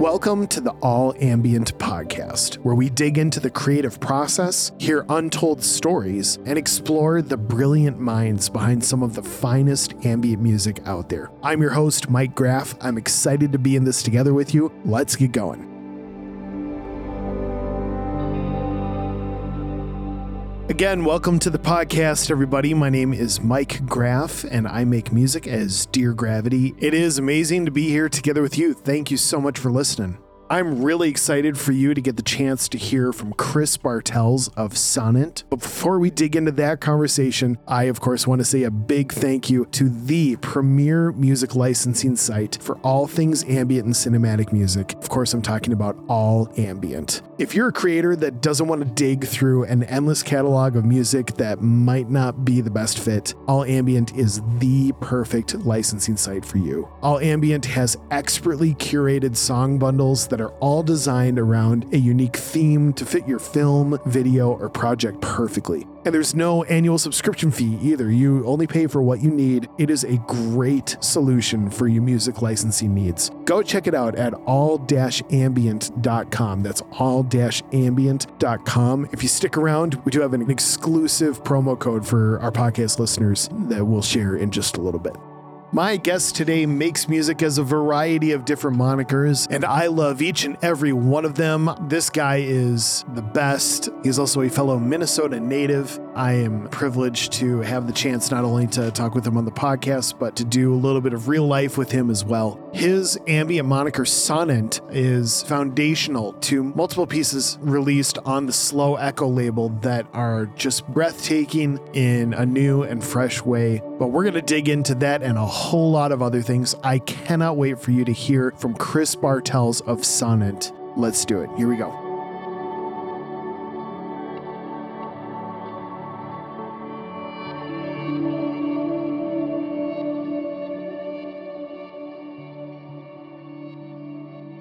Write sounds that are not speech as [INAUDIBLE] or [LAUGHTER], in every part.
Welcome to the All Ambient Podcast, where we dig into the creative process, hear untold stories, and explore the brilliant minds behind some of the finest ambient music out there. I'm your host, Mike Graff. I'm excited to be in this together with you. Let's get going. Again, welcome to the podcast, everybody. My name is Mike Graff, and I make music as Dear Gravity. It is amazing to be here together with you. Thank you so much for listening. I'm really excited for you to get the chance to hear from Chris Bartels of Sonant. But before we dig into that conversation, I, of course, want to say a big thank you to the premier music licensing site for all things ambient and cinematic music. Of course, I'm talking about All Ambient. If you're a creator that doesn't want to dig through an endless catalog of music that might not be the best fit, All Ambient is the perfect licensing site for you. All Ambient has expertly curated song bundles that are all designed around a unique theme to fit your film, video, or project perfectly. And there's no annual subscription fee either. You only pay for what you need. It is a great solution for your music licensing needs. Go check it out at all-ambient.com. That's all-ambient.com. If you stick around, we do have an exclusive promo code for our podcast listeners that we'll share in just a little bit. My guest today makes music as a variety of different monikers, and I love each and every one of them. This guy is the best. He's also a fellow Minnesota native. I am privileged to have the chance not only to talk with him on the podcast, but to do a little bit of real life with him as well. His ambient moniker Sonant is foundational to multiple pieces released on the Slow Echo label that are just breathtaking in a new and fresh way. But we're going to dig into that and a whole lot of other things. I cannot wait for you to hear from Chris Bartels of Sonant. Let's do it. Here we go.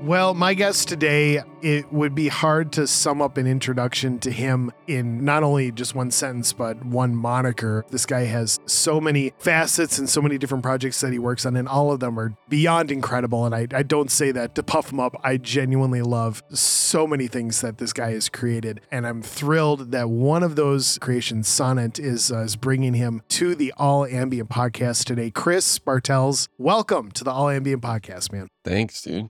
Well, my guest today, it would be hard to sum up an introduction to him in not only just one sentence, but one moniker. This guy has so many facets and so many different projects that he works on, and all of them are beyond incredible. And I, I don't say that to puff him up. I genuinely love so many things that this guy has created. And I'm thrilled that one of those creations, Sonant, is, uh, is bringing him to the All Ambient podcast today. Chris Bartels, welcome to the All Ambient podcast, man. Thanks, dude.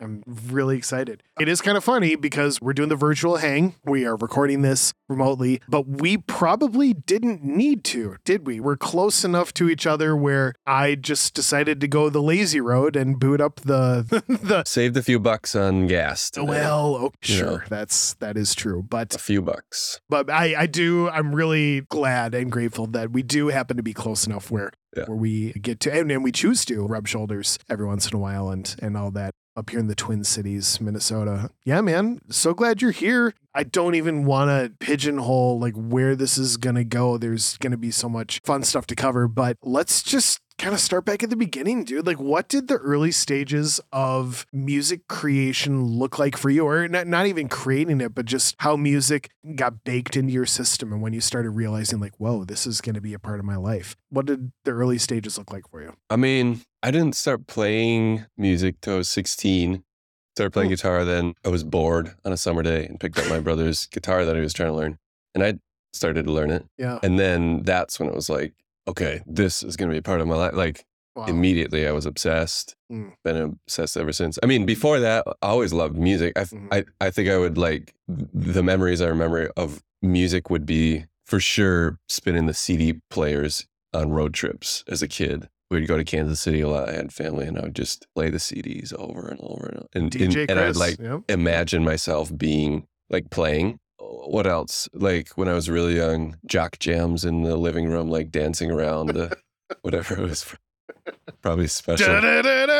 I'm really excited. It is kind of funny because we're doing the virtual hang. We are recording this remotely, but we probably didn't need to, did we? We're close enough to each other where I just decided to go the lazy road and boot up the [LAUGHS] the Saved a few bucks on gas. Today. well, oh, sure, know. that's that is true. But a few bucks. but I I do I'm really glad and grateful that we do happen to be close enough where Yeah. where we get to and, and we choose to rub shoulders every once in a while and and all that up here in the Twin Cities, Minnesota. Yeah, man. So glad you're here. I don't even want to pigeonhole like where this is going to go. There's going to be so much fun stuff to cover, but let's just kind of start back at the beginning, dude. Like what did the early stages of music creation look like for you or not, not even creating it, but just how music got baked into your system and when you started realizing like, whoa, this is going to be a part of my life. What did the early stages look like for you? I mean, I didn't start playing music till I was 16. Started playing Oh. guitar then. I was bored on a summer day and picked up my brother's guitar that he was trying to learn. And I started to learn it. Yeah. And then that's when it was like, okay, this is going to be a part of my life. Like Wow. immediately I was obsessed. Mm. Been obsessed ever since. I mean, before that, I always loved music. I, Mhm. I, I think I would like the memories I remember of music would be for sure spinning the CD players on road trips as a kid. We'd go to Kansas City a lot. I had family, and I would just play the CDs over and over and and, DJ and, and I'd like yep. imagine myself being like playing. What else? Like when I was really young, jock jams in the living room, like dancing around the [LAUGHS] whatever it was. Probably special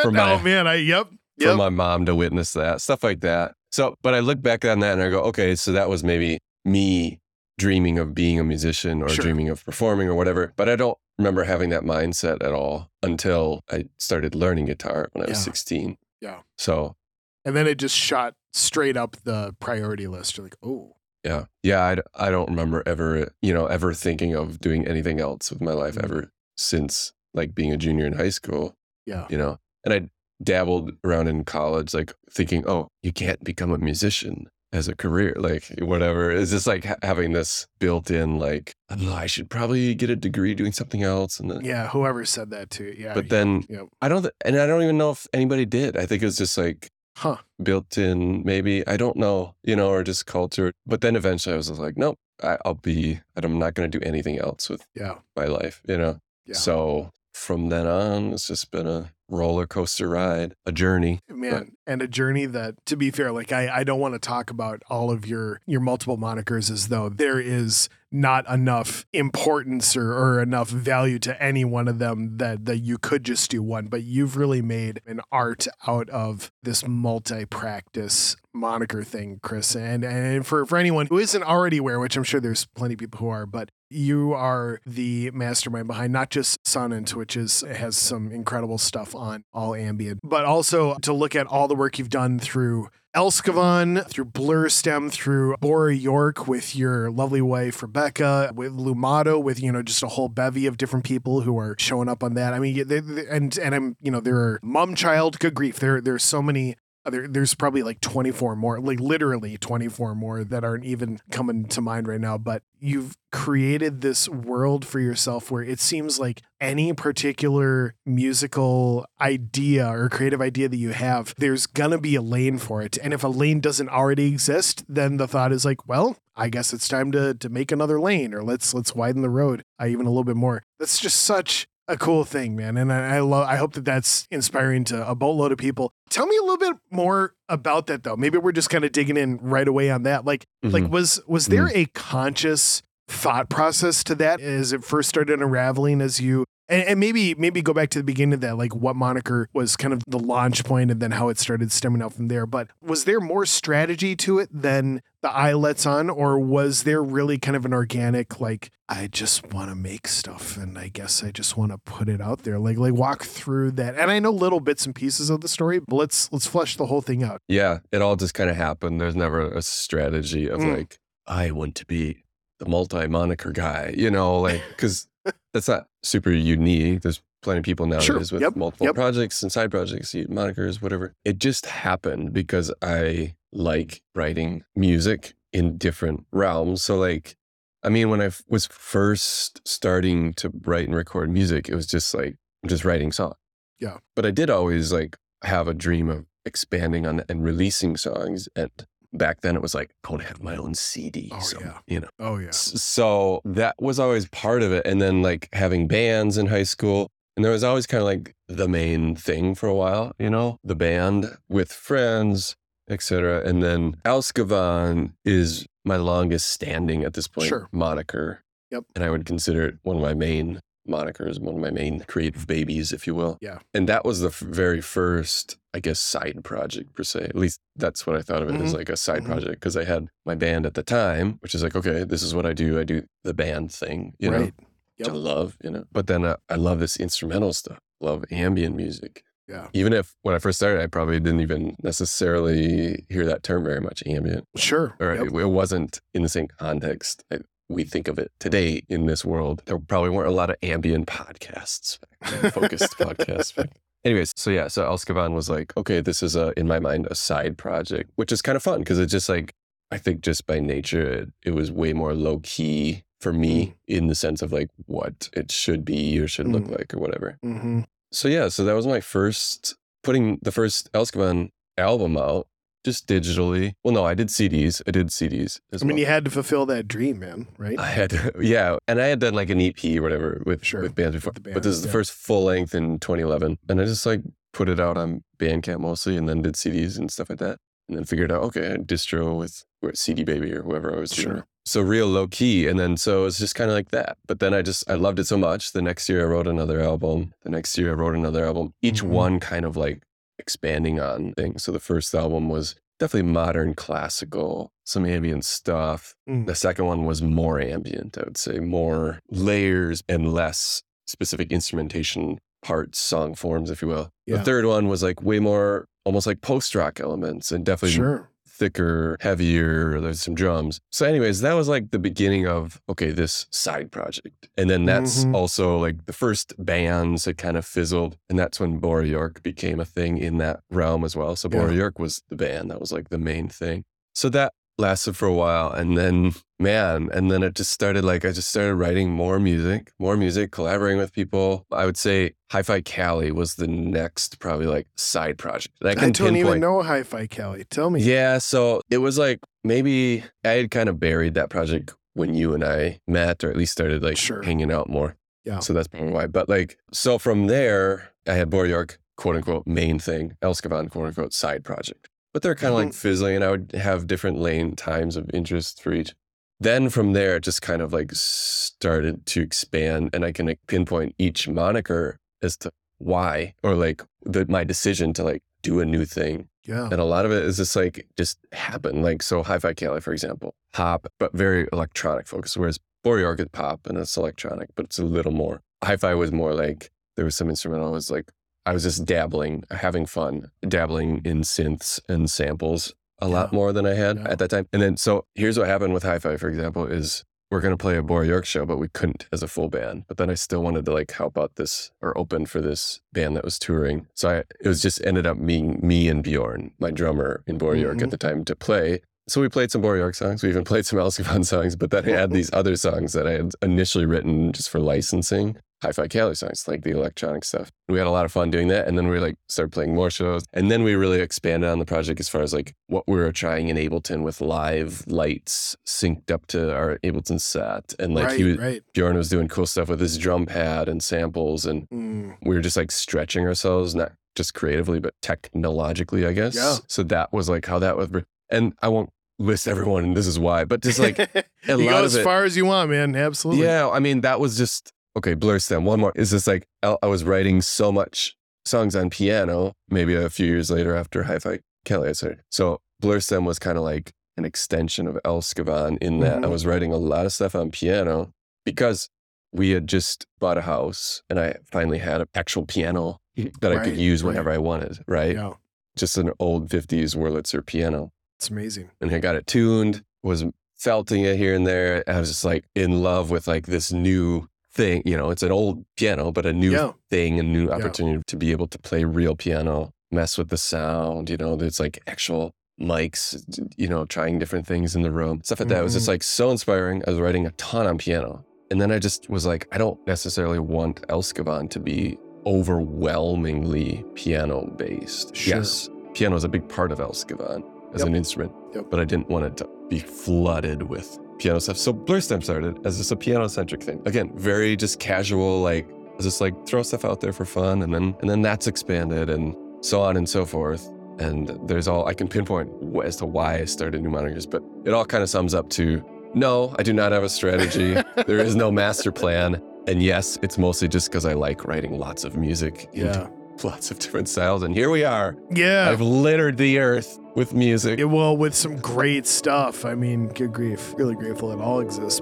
for my- oh man, I yep. for my mom to witness that, stuff like that. So, but I look back on that and I go, okay, so that was maybe me dreaming of being a musician or Sure. dreaming of performing or whatever. But I don't remember having that mindset at all until I started learning guitar when I was Yeah. 16. Yeah. So, and then it just shot straight up the priority list. You're like, oh, yeah. Yeah. I, I don't remember ever, you know, ever thinking of doing anything else with my life Mhm. ever since like being a junior in high school. yeah. you know and i dabbled around in college, like thinking, oh, you can't become a musician as a career, like whatever. It's just like ha- having this built in, like, oh, I should probably get a degree doing something else. And then, Yeah, whoever said that to you. Yeah. but yeah, then yeah. I don't, th- and I don't even know if anybody did. I think it was just like Huh. built in, maybe. I don't know, you know, or just culture. But then eventually I was like, nope, I, I'll be, I'm not going to do anything else with Yeah. my life, you know? Yeah. So from then on, it's just been a roller coaster ride, a journey. man and a journey that to be fair like i i don't want to talk about all of your your multiple monikers as though there is not enough importance or, or enough value to any one of them that that you could just do one but you've really made an art out of this multi-practice moniker thing chris and and for for anyone who isn't already aware which i'm sure there's plenty of people who are but you are the mastermind behind not just Sonant, which is has some incredible stuff on all ambient, but also to look at all the work you've done through Elskavan, through Blurstem, through Bora York with your lovely wife Rebecca, with Lumato, with you know just a whole bevy of different people who are showing up on that. I mean, they, they- and and I'm you know there are mom child, good grief, there there's so many there, there's probably like 24 more, like literally 24 more that aren't even coming to mind right now. But you've created this world for yourself where it seems like any particular musical idea or creative idea that you have, there's gonna be a lane for it. And if a lane doesn't already exist, then the thought is like, well, I guess it's time to to make another lane or let's let's widen the road uh, even a little bit more. That's just such a cool thing, man. And I, I love. I hope that that's inspiring to a boatload of people. Tell me a little bit more about that, though. Maybe we're just kind of digging in right away on that. Like, like Mhm. was was there a conscious thought process to that as it first started unraveling as you and, and maybe maybe go back to the beginning of that like what moniker was kind of the launch point and then how it started stemming out from there but was there more strategy to it than the eyelets on or was there really kind of an organic like i just want to make stuff and i guess i just want to put it out there like like walk through that and i know little bits and pieces of the story but let's let's flesh the whole thing out Yeah, it all just kind of happened. There's never a strategy of Mm. like, I want to be the multi moniker guy, you know, like, because [LAUGHS] that's not super unique. There's plenty of people nowadays with Yep. multiple Yep. projects and side projects, monikers, whatever. It just happened because I like writing music in different realms. So, like, I mean, when I f- was first starting to write and record music, it was just like, I'm just writing songs. Yeah. But I did always like have a dream of expanding on and releasing songs. And back then it was like, I want to have my own CD. Oh, so, yeah. you know. oh yeah S- So that was always part of it. And then like having bands in high school. And there was always kind of like the main thing for a while, you know, the band with friends, etc. And then Elskavan is my longest standing at this point Sure. moniker. Yep. And I would consider it one of my main monikers, one of my main creative babies, if you will. Yeah. And that was the f- very first, I guess, side project per se. At least that's what I thought of it as Mhm. like a side Mhm. project because I had my band at the time, which is like, okay, this is what I do. I do the band thing, you know, right which Yep. I love, you know. But then uh, I love this instrumental stuff, love ambient music. Yeah. Even if when I first started, I probably didn't even necessarily hear that term very much, ambient, sure or Yep. it, it wasn't in the same context. I, we think of it today in this world. There probably weren't a lot of ambient podcasts, [LAUGHS] focused podcasts. Anyways, so yeah, so Elskavan was like, okay, this is a in my mind a side project, which is kind of fun because it's just like I think just by nature it, it was way more low key for me in the sense of like what it should be or should look Mm. like or whatever. hmm So yeah, so that was my first putting the first Elskavan album out just digitally. Well, no, I did CDs. I did CDs i mean well. you had to fulfill that dream man right I had, [LAUGHS] yeah, and I had done like an EP or whatever with Sure, with bands before, the but this is bands, the first full length in 2011, and I just like put it out on Bandcamp mostly, and then did CDs and stuff like that, and then figured out okay, distro with CD Baby or whoever I was. Sure. with. So real low key, and then so it's just kind of like that. But then I just I loved it so much. The next year I wrote another album. The next year I wrote another album. Each Mhm. one kind of like expanding on things. So the first album was definitely modern classical, some ambient stuff. Mm. The second one was more ambient, I would say, more layers and less specific instrumentation parts, song forms, if you will. Yeah. The third one was like way more almost like post rock elements and definitely sure thicker, heavier. There's some drums. So, anyways, that was like the beginning of okay, this side project, and then that's Mhm. also like the first bands had kind of fizzled, and that's when Bora York became a thing in that realm as well. So Bora Yeah. York was the band that was like the main thing. So that lasted for a while, and then man, and then it just started like I just started writing more music, more music, collaborating with people. I would say Hi-Fi Cali was the next probably like side project. And I I, don't even know Hi-Fi Cali. Tell me. Yeah, so it was like maybe I had kind of buried that project when you and I met, or at least started like Sure. hanging out more. Yeah. So that's probably why. But like, so from there, I had Bora York, quote unquote, main thing, Elskavan, quote unquote, side project. But they're kind of like mm-hmm. fizzling, and I would have different lane times of interest for each. Then from there, it just kind of like started to expand, and I can like, pinpoint each moniker as to why, or like the, my decision to like do a new thing Yeah. and a lot of it is just like just happen. Like so Hi-Fi Cali, for example, pop, but very electronic focus Whereas Bora is pop and it's electronic, but it's a little more. Hi-Fi was more like there was some instrumental. It was like I was just dabbling, having fun, dabbling in synths and samples a lot Yeah. more than I had Yeah. at that time. And then so here's what happened with Hi-Fi, for example, is we're gonna play a Bora York show, but we couldn't as a full band. But then I still wanted to like help out this or open for this band that was touring. So I it was just ended up being me and Bjorn, my drummer in Bora York Mhm. at the time, to play. So we played some Bora York songs. We even [LAUGHS] played some Elskavan songs, but then I had [LAUGHS] these other songs that I had initially written just for licensing. Hi-Fi Cali songs, like the electronic stuff. We had a lot of fun doing that. And then we like started playing more shows. And then we really expanded on the project as far as like what we were trying in Ableton with live lights synced up to our Ableton set. And like right, he was right. Bjorn was doing cool stuff with his drum pad and samples and Mm. we were just like stretching ourselves, not just creatively, but technologically, I guess. Yeah. So that was like how that was. And I won't list everyone, and this is why, but just like, [LAUGHS] a you lot go as it- far as you want, man. Absolutely. yeah, I mean, that was just okay. Blurstem. One more is just like I I was writing so much songs on piano. Maybe a few years later, after Hi-Fi Kelly, I started. So Blurstem was kind of like an extension of Elskavan in that I Mhm. was writing a lot of stuff on piano because we had just bought a house and I finally had an actual piano [LAUGHS] that I could use right. whenever I wanted. Right, Yeah. just an old '50s Wurlitzer piano It's amazing. and I got it tuned, was felting it here and there. I was just like in love with like this new thing. You know, it's an old piano, but a new Yeah. thing, a new opportunity to be able to play real piano, mess with the sound. You know, there's like actual mics, you know, trying different things in the room, stuff like that. It was just Mhm. like so inspiring. I was writing a ton on piano. And then I just was like, I don't necessarily want Elskavan to be overwhelmingly piano based. Sure. Yes, piano is a big part of Elskavan as Yep. an instrument, Yep. but I didn't want it to be flooded with piano stuff. So Blurstem started as just a piano centric thing. Again, very just casual, like just like throw stuff out there for fun, and then and then that's expanded and so on and so forth. And there's all I can pinpoint as to why I started new monikers, but it all kind of sums up to no, I do not have a strategy. [LAUGHS] there is no master plan. And yes, it's mostly just because I like writing lots of music Yeah. [LAUGHS] lots of different styles. And here we are. Yeah. I've littered the earth with music. Yeah, well, with some great stuff. I mean, good grief. Really grateful it all exists.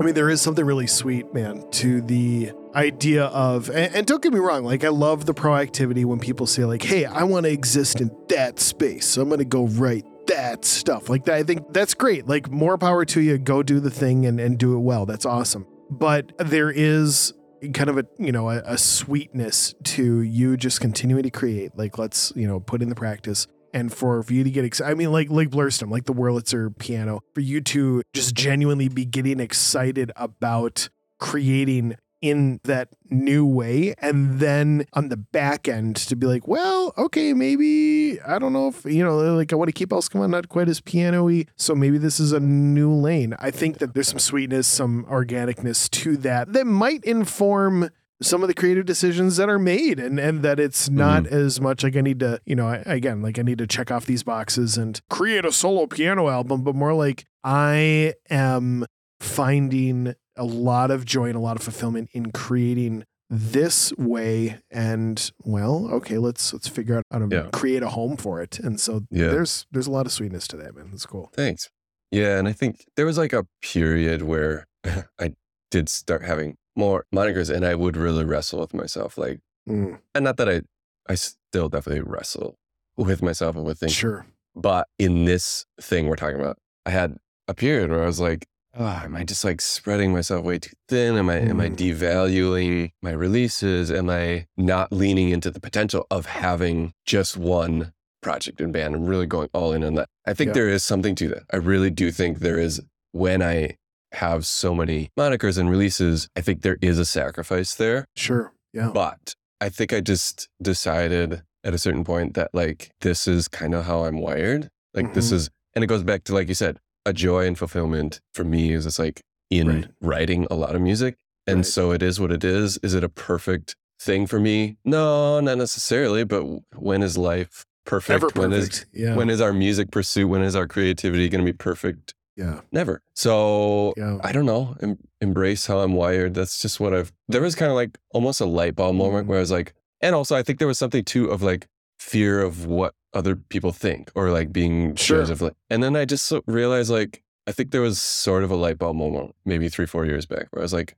I mean, there is something really sweet, man, to the idea of, and, and don't get me wrong, like, I love the proactivity when people say, like, hey, I want to exist in that space. So I'm going to go write that stuff. Like, that, I think that's great. Like, more power to you. Go do the thing and, and do it well. That's awesome. But there is kind of a, you know, a, a sweetness to you just continuing to create. Like, let's, you know, put in the practice and for, for you to get excited. I mean, like like Blurstem, like the Wurlitzer piano, for you to just genuinely be getting excited about creating in that new way, and then on the back end to be like, well, okay, maybe I don't know if you know, like I want to keep Elskavan not quite as piano-y, so maybe this is a new lane. I think that there's some sweetness, some organicness to that that might inform some of the creative decisions that are made and and that it's mm-hmm. not as much like I need to, you know, I, again, like I need to check off these boxes and create a solo piano album, but more like I am finding a lot of joy and a lot of fulfillment in creating this way and well okay let's let's figure out how to Yeah. create a home for it and so Yeah. there's there's a lot of sweetness to that man that's cool Thanks. Yeah, and I think there was like a period where [LAUGHS] I did start having more monikers, and I would really wrestle with myself. Like, Mm, and not that I, I still definitely wrestle with myself and with things. sure. But in this thing we're talking about, I had a period where I was like, oh, am I just like spreading myself way too thin? Am I am I Mm. devaluing my releases? Am I not leaning into the potential of having just one project and band and really going all in on that? I think Yeah. there is something to that. I really do think there is when I have so many monikers and releases, I think there is a sacrifice there. Sure. Yeah. But I think I just decided at a certain point that like this is kind of how I'm wired. Like this Mhm. is, and it goes back to like you said, a joy and fulfillment for me is it's like in Right. writing a lot of music. And Right. so it is what it is. Is it a perfect thing for me? No, not necessarily. But when is life perfect? Ever When is perfect. yeah. when is our music pursuit? When is our creativity going to be perfect? yeah. Never. So Yeah. I don't know. Em- embrace how I'm wired. That's just what I've. There was kind of like almost a light bulb moment Mhm. where I was like, and also I think there was something too of like fear of what other people think or like being Sure. of like. And then I just so- realized like I think there was sort of a light bulb moment maybe three four years back where I was like,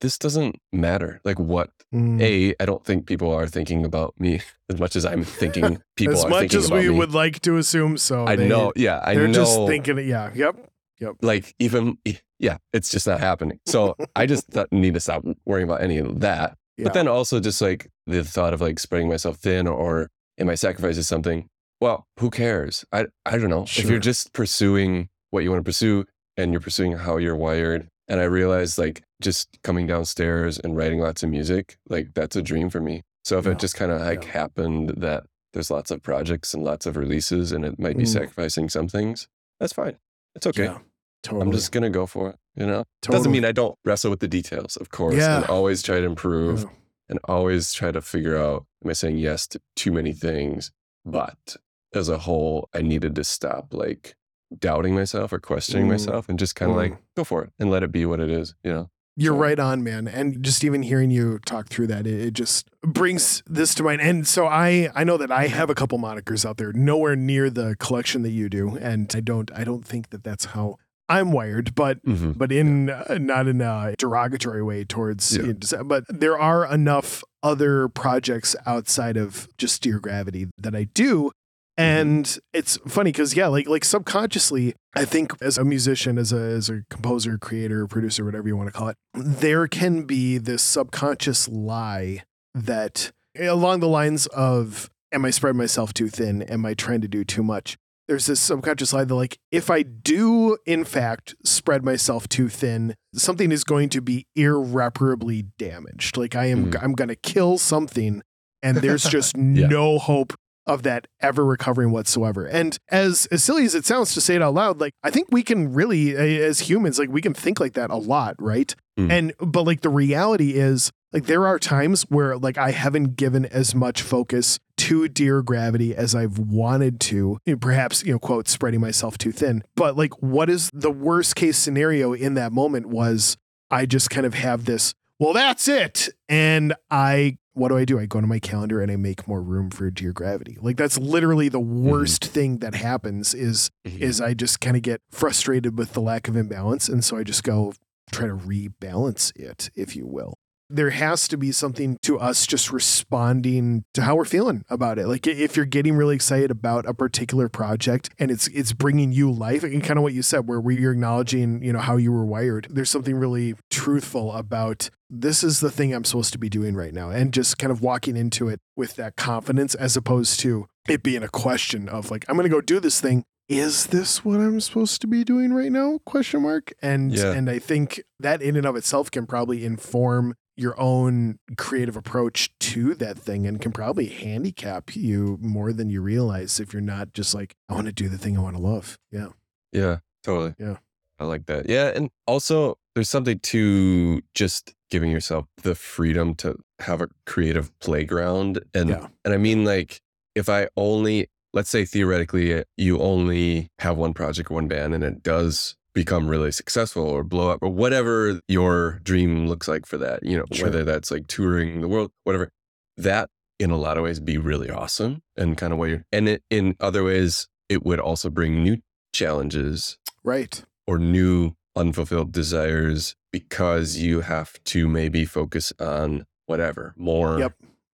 this doesn't matter. Like what Mm. a I don't think people are thinking about me [LAUGHS] as much as I'm thinking [LAUGHS] people as much as we me. would like to assume so. I they- know. Yeah, I They're know just thinking, it- yeah. Yep. Yep. Like even yeah it's just not happening so i [LAUGHS] just th- need to stop worrying about any of that Yeah. but then also just like the thought of like spreading myself thin or am i sacrificing something well who cares i i don't know if you're just pursuing what you want to pursue and you're pursuing how you're wired and i realized like just coming downstairs and writing lots of music like that's a dream for me so if Yeah. it just kind of like Yeah. happened that there's lots of projects and lots of releases and it might be Mm. sacrificing some things that's fine it's okay Yeah. Totally. I'm just gonna go for it. You know, Totally. doesn't mean I don't wrestle with the details, of course, and always try to improve. And always try to figure out am I saying yes to too many things? But as a whole, I needed to stop like doubting myself or questioning Mm. myself and just kind of Mm. like go for it and let it be what it is. You know, You're So- right on, man. And just even hearing you talk through that, it, it just brings this to mind. And so I, I know that I have a couple monikers out there, nowhere near the collection that you do, and I don't, I don't think that that's how I'm wired. But but in uh, not in a derogatory way towards Yeah. but there are enough other projects outside of just Dear Gravity that I do and it's funny because yeah like like subconsciously I think as a musician as a as a composer creator producer whatever you want to call it there can be this subconscious lie that along the lines of am I spreading myself too thin am I trying to do too much there's this subconscious lie that like if I do in fact spread myself too thin, something is going to be irreparably damaged. Like I am Mhm. I'm gonna kill something and there's just [LAUGHS] Yeah. no hope of that ever recovering whatsoever. And as as silly as it sounds to say it out loud, like I think we can really as humans, like we can think like that a lot, right? Mm. And but like the reality is like there are times where like I haven't given as much focus to dear gravity as I've wanted to. You know, Perhaps, you know, quote, spreading myself too thin. But like what is the worst case scenario in that moment was I just kind of have this, well, that's it. And I what do I do? I go to my calendar and I make more room for dear gravity. Like that's literally the worst thing that happens is Mhm. is I just kind of get frustrated with the lack of imbalance. And so I just go try to rebalance it, if you will. There has to be something to us just responding to how we're feeling about it. Like if you're getting really excited about a particular project and it's it's bringing you life, and kind of what you said, where you're acknowledging, you know, how you were wired. There's something really truthful about this is the thing I'm supposed to be doing right now, and just kind of walking into it with that confidence, as opposed to it being a question of like I'm going to go do this thing is this what I'm supposed to be doing right now? Question mark. And Yeah. and I think that in and of itself can probably inform your own creative approach to that thing and can probably handicap you more than you realize if you're not just like, I want to do the thing I want to love. Yeah. Yeah, totally. Yeah. I like that. Yeah. And also, there's something to just giving yourself the freedom to have a creative playground. And, Yeah. and I mean, like, if I only, let's say theoretically, you only have one project, one band, and it does become really successful or blow up or whatever your dream looks like for that, you know, Sure. whether that's like touring the world, whatever, that in a lot of ways be really awesome and kind of what you're, and it, in other ways, it would also bring new challenges Right. or new unfulfilled desires because you have to maybe focus on whatever more Yep.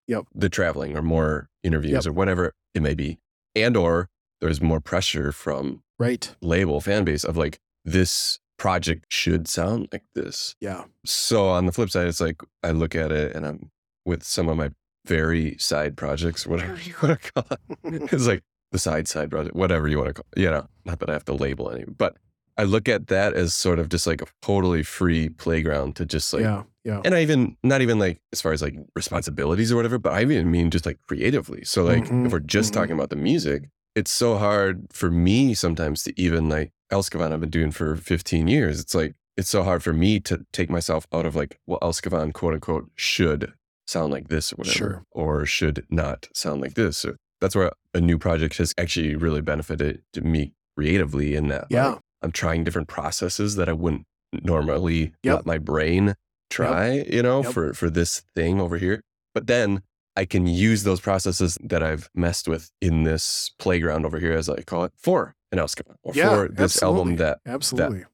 Yep. the traveling or more interviews or whatever it may be and or there's more pressure from Right. label fan base of like this project should sound like this Yeah. so on the flip side it's like i look at it and i'm with some of my very side projects [LAUGHS] whatever you want to call it [LAUGHS] it's like the side side project, whatever you want to call it. You know, not that I have to label any, but I look at that as sort of just like a totally free playground to just like, yeah. Yeah. and I even, not even like as far as like responsibilities or whatever, but I even mean just like creatively. So, like, Mhm, if we're just mhm. talking about the music, it's so hard for me sometimes to even like Elskavan I've been doing for 15 years. It's like, it's so hard for me to take myself out of like, well, Elskavan quote unquote should sound like this or whatever, Sure. or should not sound like this. So that's where a new project has actually really benefited me creatively in that. Yeah. like, I'm trying different processes that I wouldn't normally Yep. let my brain try, you know, Yep. for for this thing over here. But then I can use those processes that I've messed with in this playground over here, as I call it, for an Elskavan or Yeah, for this album absolutely. that Absolutely.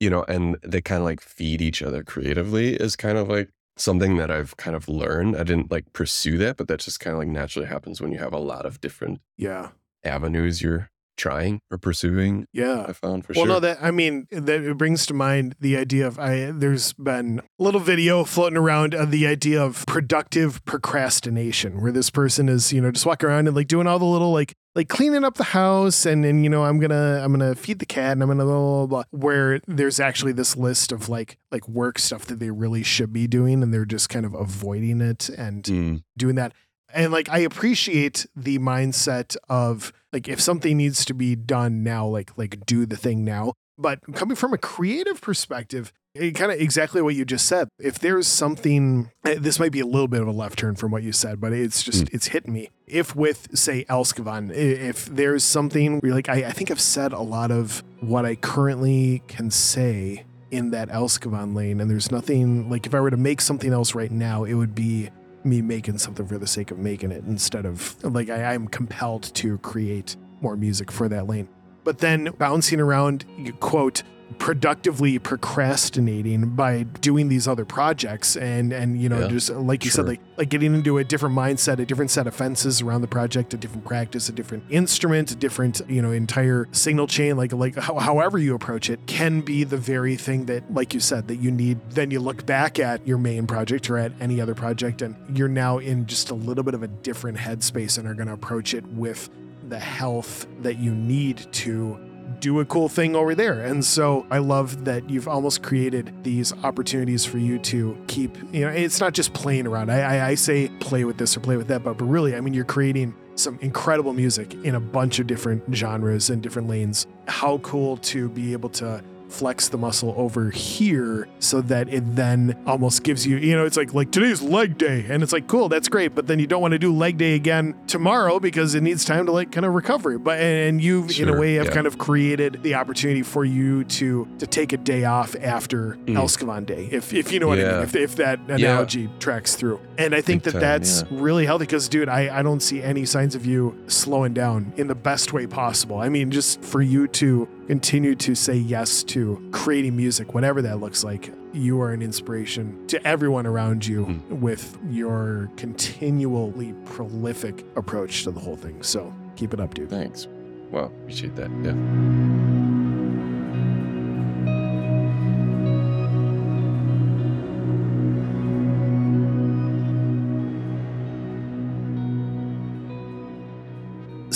you know, and they kind of like feed each other creatively is kind of like something that I've kind of learned. I didn't like pursue that, but that just kind of like naturally happens when you have a lot of different yeah. avenues you're trying or pursuing. Yeah. I found for Well, sure. Well, no, that I mean that it brings to mind the idea of I. There's been a little video floating around of the idea of productive procrastination, where this person is you know just walking around and like doing all the little like like cleaning up the house and and you know I'm gonna I'm gonna feed the cat and I'm gonna blah blah blah. Where there's actually this list of like like work stuff that they really should be doing and they're just kind of avoiding it and Mm, doing that. And like I appreciate the mindset of like if something needs to be done now, like like do the thing now. But coming from a creative perspective, it kind of exactly what you just said. If there's something, eh, this might be a little bit of a left turn from what you said, but it's just it's hitting me. If with say Elskavan, if there's something where like, I, I think I've said a lot of what I currently can say in that Elskavan lane, and there's nothing like if I were to make something else right now, it would be me making something for the sake of making it instead of like I, I'm compelled to create more music for that lane. But then bouncing around, you quote, productively procrastinating by doing these other projects and and you know Yeah, just uh, like you sure. said like like getting into a different mindset a different set of fences around the project a different practice a different instrument a different you know entire signal chain like like how, however you approach it can be the very thing that like you said that you need then you look back at your main project or at any other project and you're now in just a little bit of a different headspace and are going to approach it with the health that you need to do a cool thing over there. And so I love that you've almost created these opportunities for you to keep, you know, it's not just playing around. I, I, I say play with this or play with that, but, but really, I mean, you're creating some incredible music in a bunch of different genres and different lanes. How cool to be able to flex the muscle over here so that it then almost gives you you know it's like like today's leg day. And it's like cool that's great. But then you don't want to do leg day again tomorrow because it needs time to like kind of recover. But and you in a way have yeah. kind of created the opportunity for you to to take a day off after Mm. Elskavan day if if you know what I mean if, if that analogy tracks through. And I think Big that time, that's yeah. really healthy because dude I, I don't see any signs of you slowing down in the best way possible. I mean just for you to continue to say yes to creating music whatever that looks like you are an inspiration to everyone around you Mm. with your continually prolific approach to the whole thing so keep it up dude thanks. Well, appreciate that. Yeah.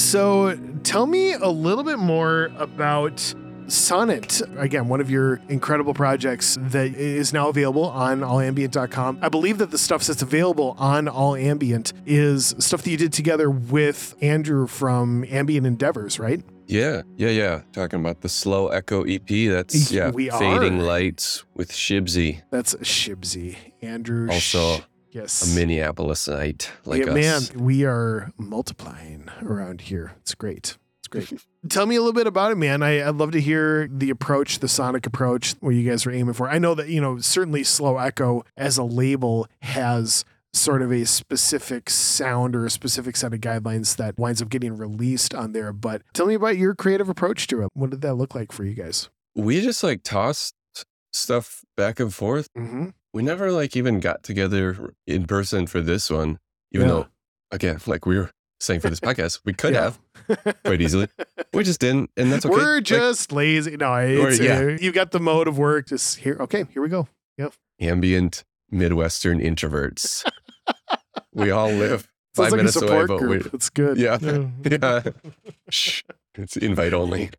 So tell me a little bit more about Sonant. Again, one of your incredible projects that is now available on allambient.com. I believe that the stuff that's available on All Ambient is stuff that you did together with Andrew from Ambient Endeavors, right? Yeah, yeah, yeah. Talking about the slow echo EP. That's yeah, We fading are. lights with Shibsy, That's Shibsy. Andrew. Also, Sh- yes. a Minneapolisite like yeah, us. man, we are multiplying around here. It's great. It's great. [LAUGHS] Tell me a little bit about it, man. I, I'd love to hear the approach, the sonic approach, what you guys are aiming for. I know that, you know, certainly Slow Echo as a label has sort of a specific sound or a specific set of guidelines that winds up getting released on there. But tell me about your creative approach to it. What did that look like for you guys? We just like tossed stuff back and forth. Mm-hmm. We never like even got together in person for this one, even Yeah. though, again, like we were saying for this [LAUGHS] podcast, we could Yeah. have quite easily. We just didn't, and that's okay. We're Like, just lazy. No, it's, yeah. uh, you got the mode of work. Just here. Okay, here we go. Yep. Ambient Midwestern introverts. [LAUGHS] we all live Sounds five like minutes away, but we, It's good. Yeah. [LAUGHS] yeah. Shh. It's invite only.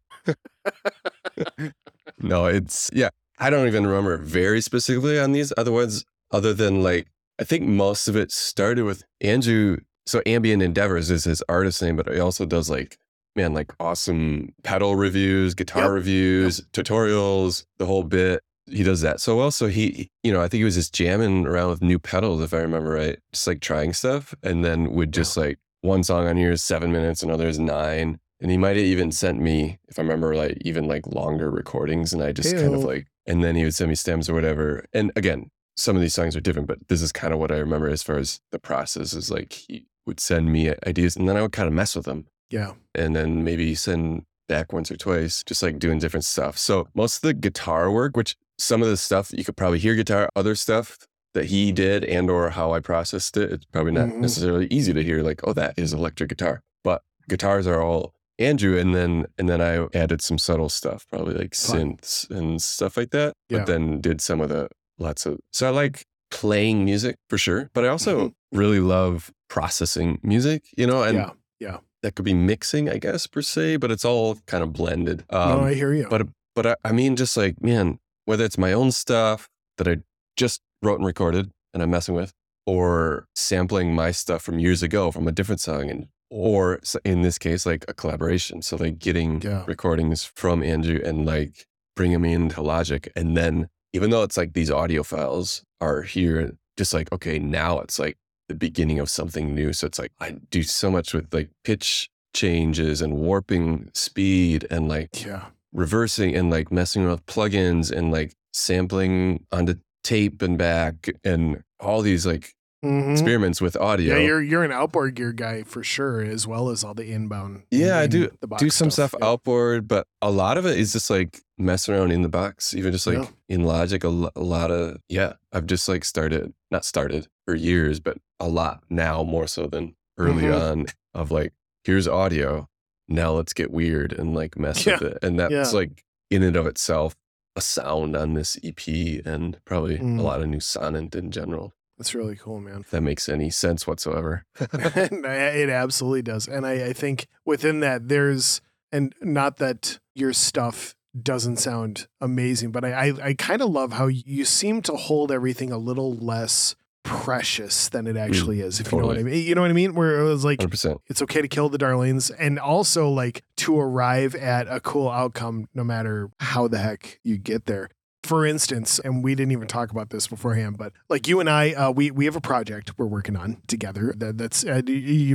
no, it's yeah. I don't even remember very specifically on these other ones, other than like I think most of it started with Andrew. So Ambient Endeavors is his artist name, but he also does like man, like awesome pedal reviews, guitar Yep. reviews, tutorials, the whole bit. He does that so well. So he, you know, I think he was just jamming around with new pedals, if I remember right, just like trying stuff, and then would just like one song on here is seven minutes, another is nine. And he might have even sent me, if I remember like even like longer recordings. And I just kind of like, and then he would send me stems or whatever. And again, some of these songs are different, but this is kind of what I remember as far as the process is like he would send me ideas and then I would kind of mess with them Yeah. and then maybe send back once or twice, just like doing different stuff. So most of the guitar work, which some of the stuff you could probably hear guitar, other stuff that he did and or how I processed it, it's probably not Mhm. necessarily easy to hear like, oh, that is electric guitar. But guitars are all Andrew and then and then I added some subtle stuff, probably like Fun. synths and stuff like that. Yeah. But then did some of the lots of so I like playing music for sure. But I also Mhm. really love processing music, you know, and Yeah. that could be mixing, I guess, per se, but it's all kind of blended. Um, no, I hear you. but but I, I mean, just like man, whether it's my own stuff that I just wrote and recorded and I'm messing with, or sampling my stuff from years ago from a different song, and or in this case, like a collaboration. So like getting Yeah. recordings from Andrew and like bring them into Logic, and then even though it's like these audio files are here, just like okay, now it's like the beginning of something new. So it's like I do so much with like pitch changes and warping speed and like yeah. reversing and like messing with plugins and like sampling onto tape and back and all these like Mhm. experiments with audio. Yeah, you're you're an outboard gear guy for sure, as well as all the inbound. Yeah, I do- the box do some stuff Yeah. outboard, but a lot of it is just like messing around in the box, even just like Yeah. in Logic. A, lo- a lot of yeah, I've just like started, not started for years, but a lot now more so than early Mhm. on. Of like, here's audio, now let's get weird and like mess Yeah. with it, and that's like in and of itself a sound on this EP and probably Mm. a lot of new sonant in general. That's really cool, man. If that makes any sense whatsoever. [LAUGHS] [LAUGHS] it absolutely does. And I, I think within that, there's, and not that your stuff doesn't sound amazing, but I, I, I kind of love how you seem to hold everything a little less precious than it actually is, if you know what I Mm, mean. You know what I mean? Where it was like, 100%. it's okay to kill the darlings and also like to arrive at a cool outcome no matter how the heck you get there for instance and we didn't even talk about this beforehand but like you and i uh, we we have a project we're working on together that, that's uh,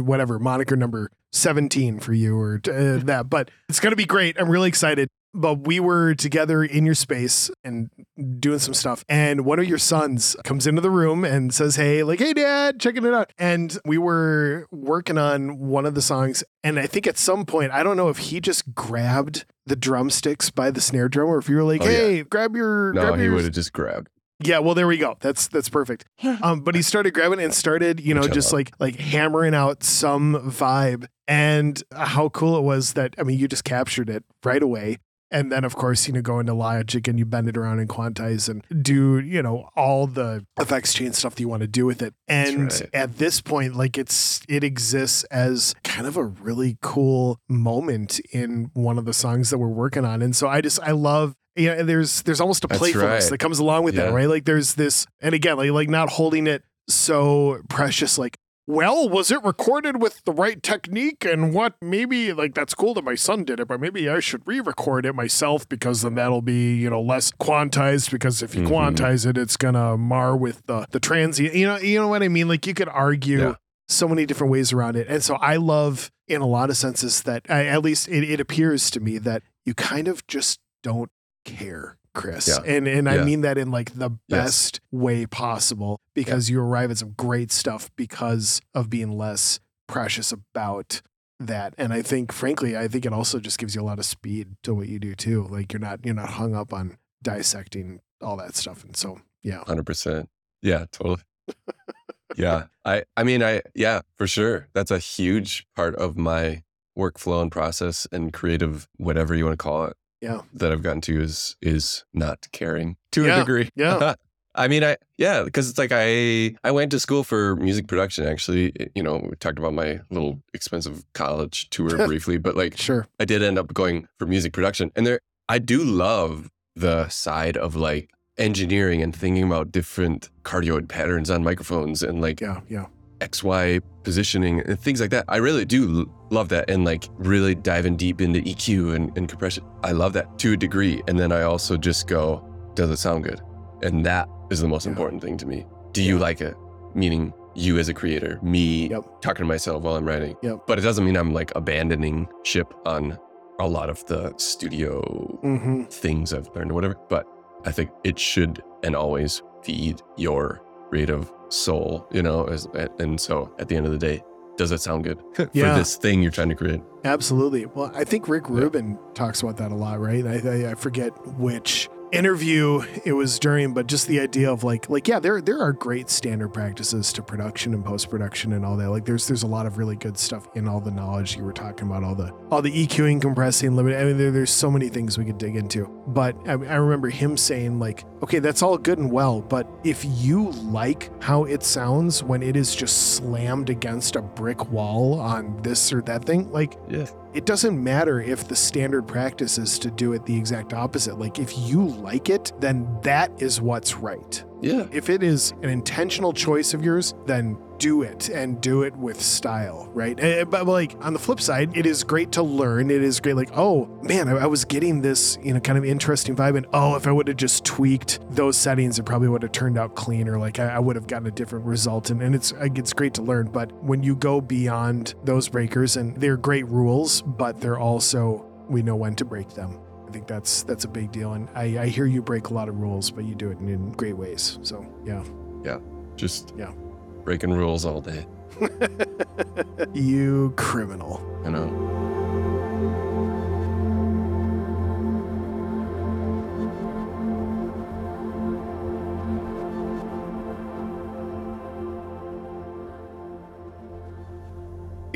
whatever moniker number 17 for you or uh, that but it's to be great. I'm really excited but we were together in your space and doing some stuff and one of your sons comes into the room and says hey like hey dad checking it out and we were working on one of the songs and i think at some point i don't know if he just grabbed the drumsticks by the snare drum or if you were like Oh, yeah. hey grab your No, grab he your would have just grabbed. yeah, well, there we go. That's that's perfect. [LAUGHS] Um, but he started grabbing and started, you know, Which just like like hammering out some vibe, and how cool it was that I mean, you just captured it right away. And then, of course, you know, go into Logic and you bend it around and quantize and do, you know, all the effects chain stuff that you want to do with it. And right. at this point, like it's it exists as kind of a really cool moment in one of the songs that we're working on. And so I just I love you know, And there's there's almost a playfulness right. that comes along with that, Yeah. right? Like there's this, and again, like like not holding it so precious, like. Well, was it recorded with the right technique and what maybe like that's cool that my son did it, but maybe I should re-record it myself because then that'll be, you know, less quantized because if you Mhm. quantize it, it's gonna mar with the the transient. You know, you know what I mean? Like you could argue Yeah. so many different ways around it. And so I love in a lot of senses that I, at least it, it appears to me that you kind of just don't care Chris. Yeah. And and I mean that in like the Yes. best way possible because you arrive at some great stuff because of being less precious about that. And I think frankly, I think it also just gives you a lot of speed to what you do too. Like you're not you're not hung up on dissecting all that stuff. And so yeah. Hundred percent. Yeah, totally. yeah, I. I mean, I. Yeah, for sure. That's a huge part of my workflow and process and creative, whatever you want to call it. Yeah. That I've gotten to is is not caring to Yeah, a degree. yeah. [LAUGHS] I mean, I yeah, because it's like I I went to school for music production. Actually, eh, you know, we talked about my little expensive college tour [LAUGHS] briefly, but like Sure. I did end up going for music production. And there I do love the side of like engineering and thinking about different cardioid patterns on microphones and like Yeah. Yeah. XY positioning and things like that. I really do love that and like really diving deep into EQ and, and compression. I love that to a degree. And then I also just go, does it sound good? And that is the most Yeah. important thing to me. Do you like it? Meaning you as a creator, me Yep. talking to myself while I'm writing. Yep. But it doesn't mean I'm like abandoning ship on a lot of the studio Mm-hmm. things I've learned or whatever. But I think it should and always feed your creative soul, you know. As, and so at the end of the day, does it sound good [LAUGHS] for Yeah. this thing you're trying to create? Absolutely. Well, I think Rick Yeah. Rubin talks about that a lot, right? I, I, I forget which interview it was during, but just the idea of like, like yeah, there there are great standard practices to production and post production and all that. Like, there's there's a lot of really good stuff in all the knowledge you were talking about, all the all the EQing, compressing, limiting. I mean, there, there's so many things we could dig into. But I, I remember him saying like, okay, that's all good and well, but if you like how it sounds when it is just slammed against a brick wall on this or that thing, like Yeah. It doesn't matter if the standard practice is to do it the exact opposite. Like, if you like it, then that is what's right. Yeah. If it is an intentional choice of yours, then do it and do it with style, right? Eh, But like on the flip side, it is great to learn. It is great, like, oh man, I, I was getting this, you know, kind of interesting vibe. And oh, if I would have just tweaked those settings, it probably would have turned out cleaner. Like I, I would have gotten a different result. And, and it's it's great to learn. But when you go beyond those breakers, and they're great rules, but they're also we know when to break them. I think that's that's a big deal. And I, I hear you break a lot of rules, but you do it in great ways. So yeah, yeah. Just Yeah. Breaking rules all day. [LAUGHS] you criminal. You know.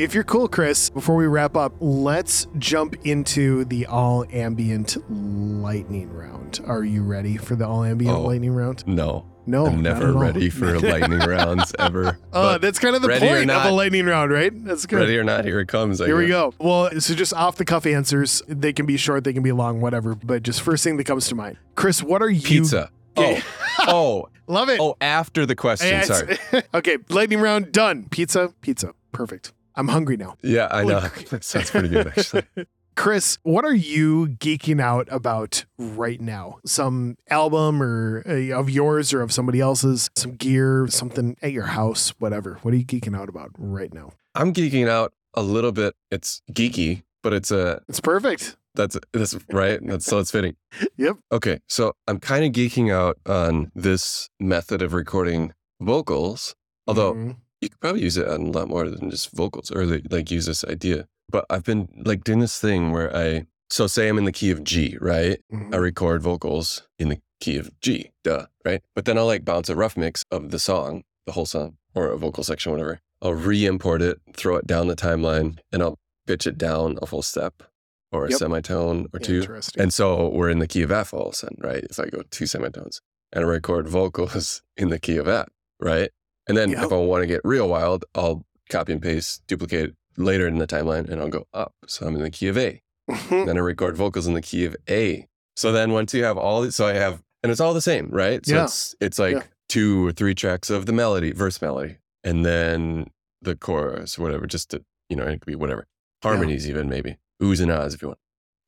If you're cool, Chris, before we wrap up, let's jump into the all ambient lightning round. Are you ready for the all ambient Oh. lightning round? No. No, I'm never ready for [LAUGHS] lightning rounds ever. [LAUGHS] Oh, that's kind of the point of not- a lightning round, right? That's good. ready or not, here it comes. I Here we go. Well, so just off the cuff answers. They can be short, they can be long, whatever. But just first thing that comes to mind. Chris, what are you? Pizza. Okay. Oh. [LAUGHS] oh. Love it. Oh, after the question. Yeah, Sorry. okay, lightning round done. Pizza, pizza. Perfect. I'm hungry now. Yeah, I know. that [LAUGHS] sounds pretty good, actually. [LAUGHS] Chris, what are you geeking out about right now? Some album or uh, of yours or of somebody else's, some gear, something at your house, whatever. What are you geeking out about right now? I'm geeking out a little bit. It's geeky, but it's a It's perfect. that's that's right. That's so it's fitting. [LAUGHS] Yep. Okay, so I'm kind of geeking out on this method of recording vocals. Although Mhm. You could probably use it on a lot more than just vocals, or like, like use this idea. But I've been like doing this thing where I so say I'm in the key of G, right? Mhm. I record vocals in the key of G, duh, right? But then I'll like bounce a rough mix of the song, the whole song, or a vocal section, whatever. I'll re-import it, throw it down the timeline, and I'll pitch it down a full step or a Yep. semitone or two. And so we're in the key of F all of a sudden, right? If I go two semitones and I record vocals [LAUGHS] in the key of F, right? And then Yep. if I want to get real wild, I'll copy and paste, duplicate later in the timeline, and I'll go up. So I'm in the key of A. [LAUGHS] then I record vocals in the key of A. So then once you have all, so I have, and it's all the same, right? So Yeah. it's it's like Yeah. two or three tracks of the melody, verse melody, and then the chorus whatever, just to you know, it could be whatever harmonies even maybe oohs and ahs if you want,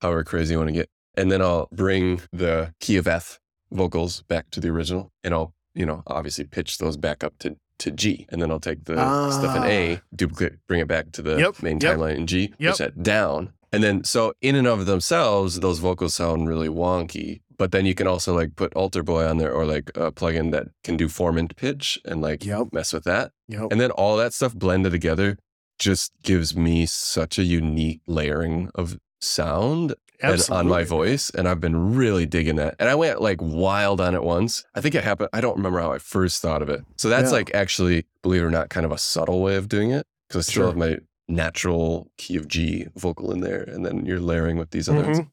however crazy you want to get, and then I'll bring the key of F vocals back to the original, and I'll you know obviously pitch those back up to to G, and then I'll take the stuff in A, duplicate, bring it back to the Ah. Yep, main yep, timeline in G, yep. that down, and then so in and of themselves, those vocals sound really wonky. But then you can also like put AlterBoy on there or like a plugin that can do formant pitch and like Yep. mess with that. Yep. And then all that stuff blended together just gives me such a unique layering of sound and on my voice. And I've been really digging that. And I went like wild on it once. I think it happened. I don't remember how I first thought of it. So that's Yeah. like actually, believe it or not, kind of a subtle way of doing it because I still Sure. have my natural key of G vocal in there. And then you're layering with these other ones. Mhm.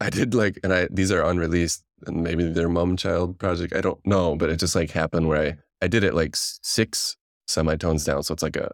I did like, and I these are unreleased, and maybe they're mom child project. I don't know, but it just like happened where I I did it like six semitones down, so it's like a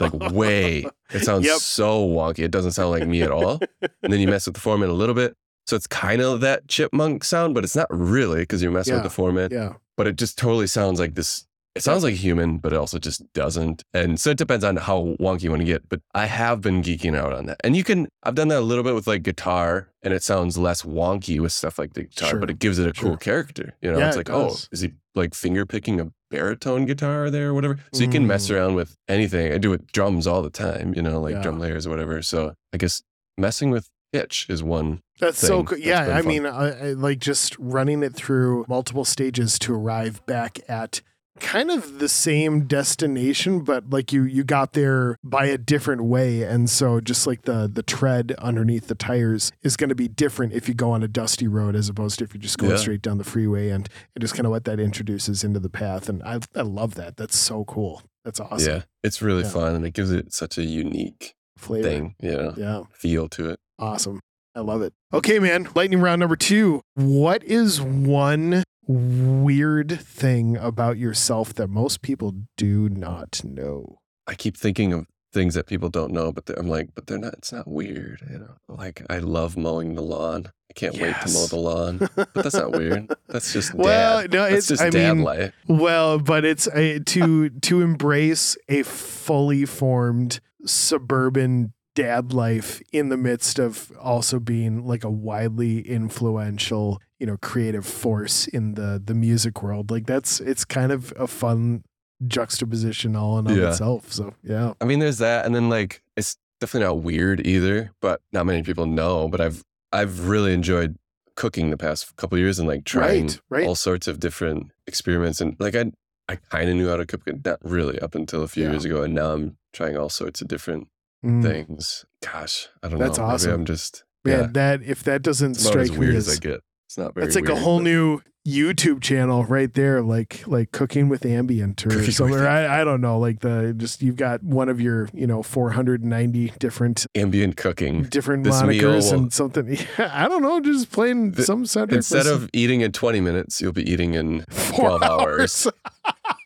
like way. It sounds Yep. so wonky. It doesn't sound like me at all. and then you mess with the formant a little bit, so it's kind of that chipmunk sound, but it's not really because you're messing Yeah. with the formant. Yeah. But it just totally sounds like this. It sounds like human, but it also just doesn't. And so it depends on how wonky you want to get. But I have been geeking out on that. And you can, I've done that a little bit with like guitar, and it sounds less wonky with stuff like the guitar, Sure. but it gives it a Sure. cool character. You know, Yeah, it's it like, oh, is he like finger picking a baritone guitar there or whatever? So you can mess Mm. around with anything. I do with drums all the time, you know, like Yeah. drum layers or whatever. So I guess messing with pitch is one. That's so cool. Yeah, I fun. mean, I, I like just running it through multiple stages to arrive back at kind of the same destination, but like you you got there by a different way, and so just like the the tread underneath the tires is going to be different if you go on a dusty road as opposed to if you're just go Yeah. straight down the freeway, and, and just kind of what that introduces into the path. And I I love that. That's so cool. That's awesome. Yeah, it's really Yeah. fun and it gives it such a unique Flavor. thing, you know, Yeah. feel to it. Awesome. I love it. Okay, man. Lightning round number two. What is one weird thing about yourself that most people do not know? I keep thinking of things that people don't know, but I'm like, but they're not. It's not weird, you know. Like I love mowing the lawn. I can't wait to mow the lawn. But that's not weird. That's just [LAUGHS] Well, dad. no, that's it's just I dad mean, life. well, but it's a, to [LAUGHS] to embrace a fully formed suburban dad life in the midst of also being like a widely influential, you know, creative force in the the music world. Like that's it's kind of a fun juxtaposition all in of Yeah. itself. So yeah. I mean, there's that, and then like it's definitely not weird either. But not many people know. But I've I've really enjoyed cooking the past couple years and like trying Right, right. all sorts of different experiments. And like I I kind of knew how to cook, not really up until a few Yeah. years ago. And now I'm trying all sorts of different Mm. things. Gosh, I don't That's know. awesome. Maybe I'm just Man, yeah. that if that doesn't It's about as strike me weird as as I get. It's not very. that's like a whole but- new YouTube channel right there, like like cooking with ambient or Cooking something. I, I don't know, like the just you've got one of your you know 490 different ambient cooking. different This meal monikers will- and something. [LAUGHS] I don't know, just playing The- some soundtrack. Instead of eating in 20 minutes, you'll be eating in [LAUGHS] four 12 hours. [LAUGHS]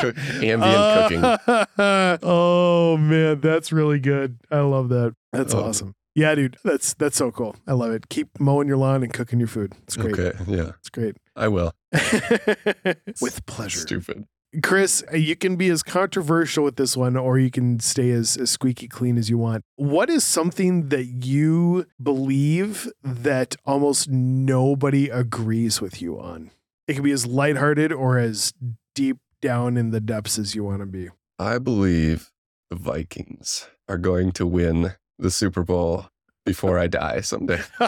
Cook- ambient uh, cooking. [LAUGHS] oh man, that's really good. I love that. That's Oh. awesome. Yeah, dude, that's that's so cool. I love it. Keep mowing your lawn and cooking your food. It's great. Okay, yeah, It's great. I will. [LAUGHS] With pleasure. Stupid. Chris, you can be as controversial with this one or you can stay as, as squeaky clean as you want. What is something that you believe that almost nobody agrees with you on? It can be as lighthearted or as deep down in the depths as you want to be. I believe the Vikings are going to win the Super Bowl before I die someday. [LAUGHS]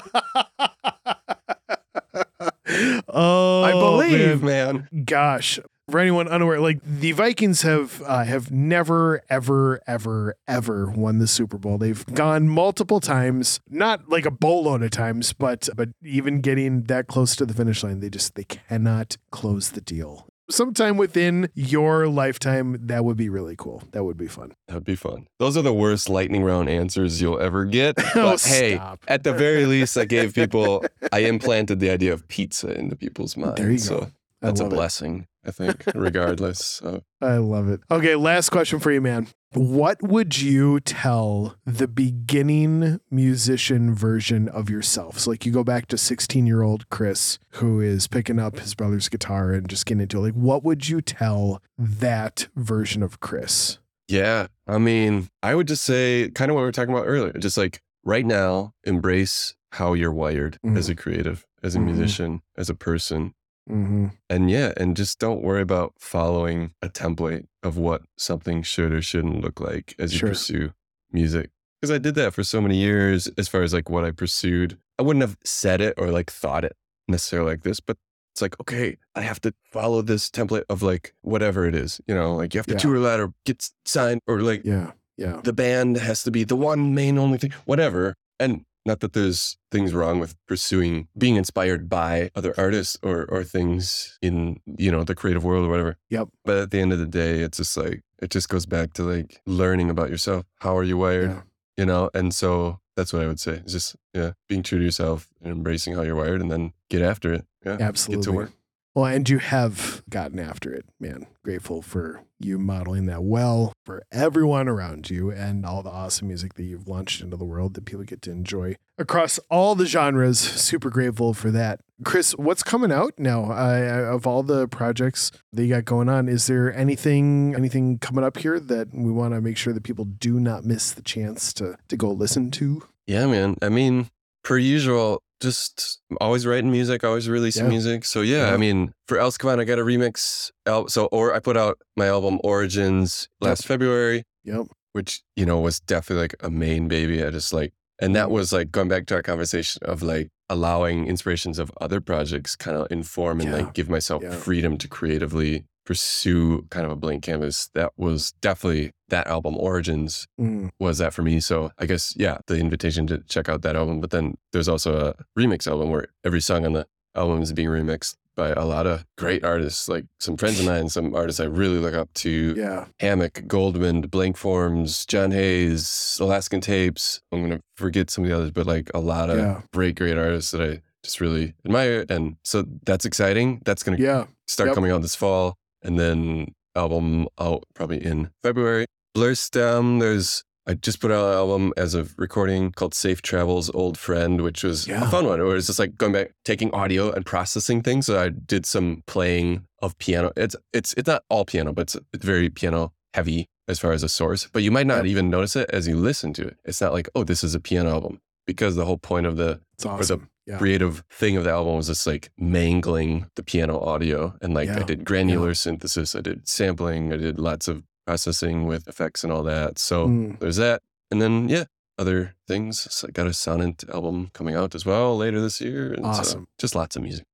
oh, I believe, man. man. gosh for anyone unaware like the vikings have uh, have never ever ever ever won the super bowl they've gone multiple times not like a boatload of times but but even getting that close to the finish line they just they cannot close the deal sometime within your lifetime that would be really cool that would be fun That'd be fun. Those are the worst lightning round answers you'll ever get. [LAUGHS] Oh, but Oh, hey, stop. at the very least, I gave people, I implanted the idea of pizza into people's minds. There you go. So that's a blessing. it. I think, regardless. So [LAUGHS] I love it. Okay, last question for you, man. What would you tell the beginning musician version of yourself? So, like, you go back to 16 year old Chris, who is picking up his brother's guitar and just getting into it. Like, what would you tell that version of Chris? Yeah. I mean, I would just say kind of what we were talking about earlier. Just like right now, embrace how you're wired Mhm. as a creative, as a Mhm. musician, as a person. Mm-hmm. And yeah, and just don't worry about following a template of what something should or shouldn't look like as you Sure. pursue music. Because I did that for so many years as far as like what I pursued. I wouldn't have said it or like thought it necessarily like this, but it's like, okay, I have to follow this template of like whatever it is, you know, like you have to Yeah. tour that or get signed or like Yeah. Yeah. the band has to be the one main only thing, whatever. And not that there's things wrong with pursuing being inspired by other artists or or things in you know the creative world or whatever. Yep. But at the end of the day, it's just like it just goes back to like learning about yourself. How are you wired? Yeah. You know, and so that's what I would say. It's just yeah, being true to yourself and embracing how you're wired, and then get after it. Yeah, Absolutely. Get to work. Well, and you have gotten after it, man. Grateful for you modeling that well for everyone around you and all the awesome music that you've launched into the world that people get to enjoy across all the genres. Super grateful for that. Chris, what's coming out now uh, of all the projects that you got going on? Is there anything anything coming up here that we want to make sure that people do not miss the chance to to go listen to? Yeah, man. I mean, per usual, just always writing music, always releasing Yeah. music. So yeah, Yeah. I mean, for Elskavan I got a remix. Al- so or I put out my album Origins last February, Yep. which you know was definitely like a main baby. I just like, and that was like going back to our conversation of like allowing inspirations of other projects kind of inform and Yeah. like give myself freedom to creatively pursue kind of a blank canvas. That was definitely that album Origins Mm, was that for me. So I guess yeah, the invitation to check out that album. But then there's also a remix album where every song on the album is being remixed by a lot of great artists, like some friends of mine, some artists I really look up to. yeah. Hammock, Goldmund, Blank Forms, John Hayes, Alaskan Tapes. I'm gonna forget some of the others, but like a lot of Yeah. great, great artists that I just really admire. And so that's exciting. That's gonna Yeah. start Yep. coming out this fall, and then album out probably in February. Blurstem, there's I just put out an album as a recording called Safe Travels Old Friend, which was Yeah. a fun one. Where it's just like going back, taking audio and processing things. So I did some playing of piano. It's it's it's not all piano, but it's, it's very piano heavy as far as a source. But you might not Yep. even notice it as you listen to it. It's not like oh, this is a piano album because the whole point of the It's awesome. yeah. creative thing of the album was just like mangling the piano audio and like I did granular synthesis, I did sampling, I did lots of processing with effects and all that. So Mm, there's that. And then yeah, other things. So I got a Sonant album coming out as well later this year. And so just lots of music.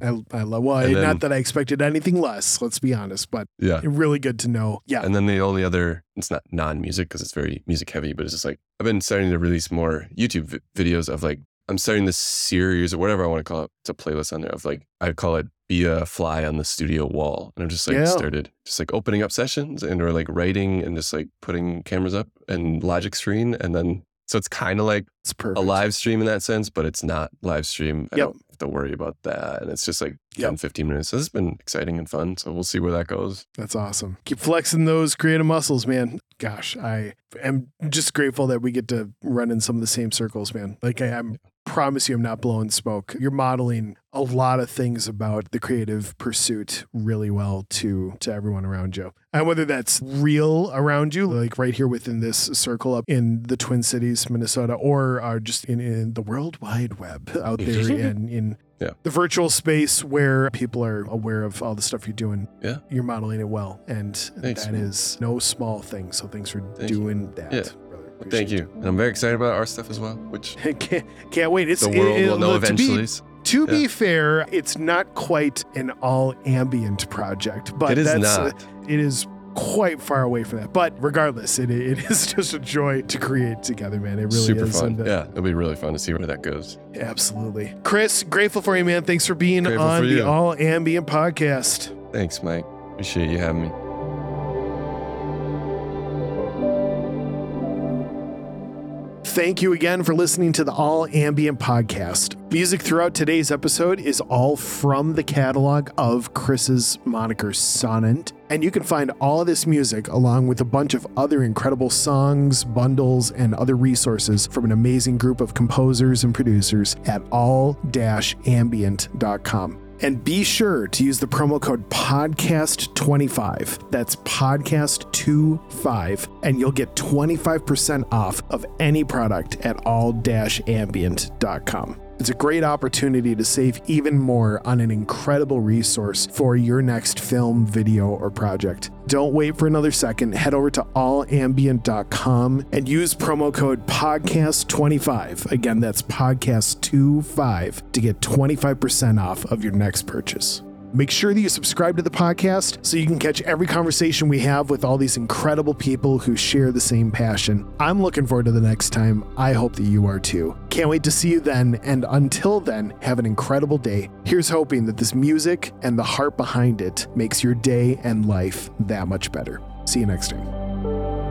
I, I love. Well, then- not that I expected anything less. Let's be honest, but Yeah. really good to know. Yeah. And then the only other, it's not non-music because it's very music heavy, but it's just like I've been starting to release more YouTube vi- videos of like I'm starting this series or whatever I want to call it. It's a playlist on there of like I call it "Be a Fly on the Studio Wall," and I'm just like Yeah. started just like opening up sessions and or like writing and just like putting cameras up and Logic Screen, and then so it's kind of like It's a live stream in that sense, but it's not live stream. I Yep. don't have to worry about that, and it's just like 10, Yep. 15 minutes. So this has been exciting and fun. So we'll see where that goes. That's awesome. Keep flexing those creative muscles, man. Gosh, I am just grateful that we get to run in some of the same circles, man. Like I, I'm promise you I'm not blowing smoke. You're modeling a lot of things about the creative pursuit really well to to everyone around you. And whether that's real around you, like right here within this circle up in the Twin Cities, Minnesota, or are just in, in the World Wide Web out there in in Yeah. the virtual space where people are aware of all the stuff you're doing. Yeah. You're modeling it well. And Thanks, that man. is no small thing. So thanks for Thank you. doing that. Yeah. Well, thank you. And I'm very excited about our stuff as well, which [LAUGHS] can't, can't wait. It's the world it- will know to be- eventually. To be fair, it's not quite an all ambient project, but it is that's, uh, not. it is quite far away from that. But regardless, it, it is [LAUGHS] just a joy to create together, man. It really Super is. fun. And, uh, yeah, it'll be really fun to see where that goes. Absolutely. Chris, grateful for you, man. Thanks for being Grateful on for the. All Ambient podcast. Thanks, Mike. Appreciate you having me. Thank you again for listening to the All Ambient podcast. Music throughout today's episode is all from the catalog of Chris's moniker Sonant, and you can find all of this music along with a bunch of other incredible songs, bundles, and other resources from an amazing group of composers and producers at all-ambient.com. And be sure to use the promo code podcast25. That's podcast25. And you'll get 25% off of any product at all-ambient.com. It's a great opportunity to save even more on an incredible resource for your next film, video, or project. Don't wait for another second. Head over to allambient.com and use promo code podcast25. Again, that's podcast25 25 to get 25% off of your next purchase. Make sure that you subscribe to the podcast so you can catch every conversation we have with all these incredible people who share the same passion. I'm looking forward to the next time. I hope that you are too. Can't wait to see you then. And until then, have an incredible day. Here's hoping that this music and the heart behind it makes your day and life that much better. See you next time.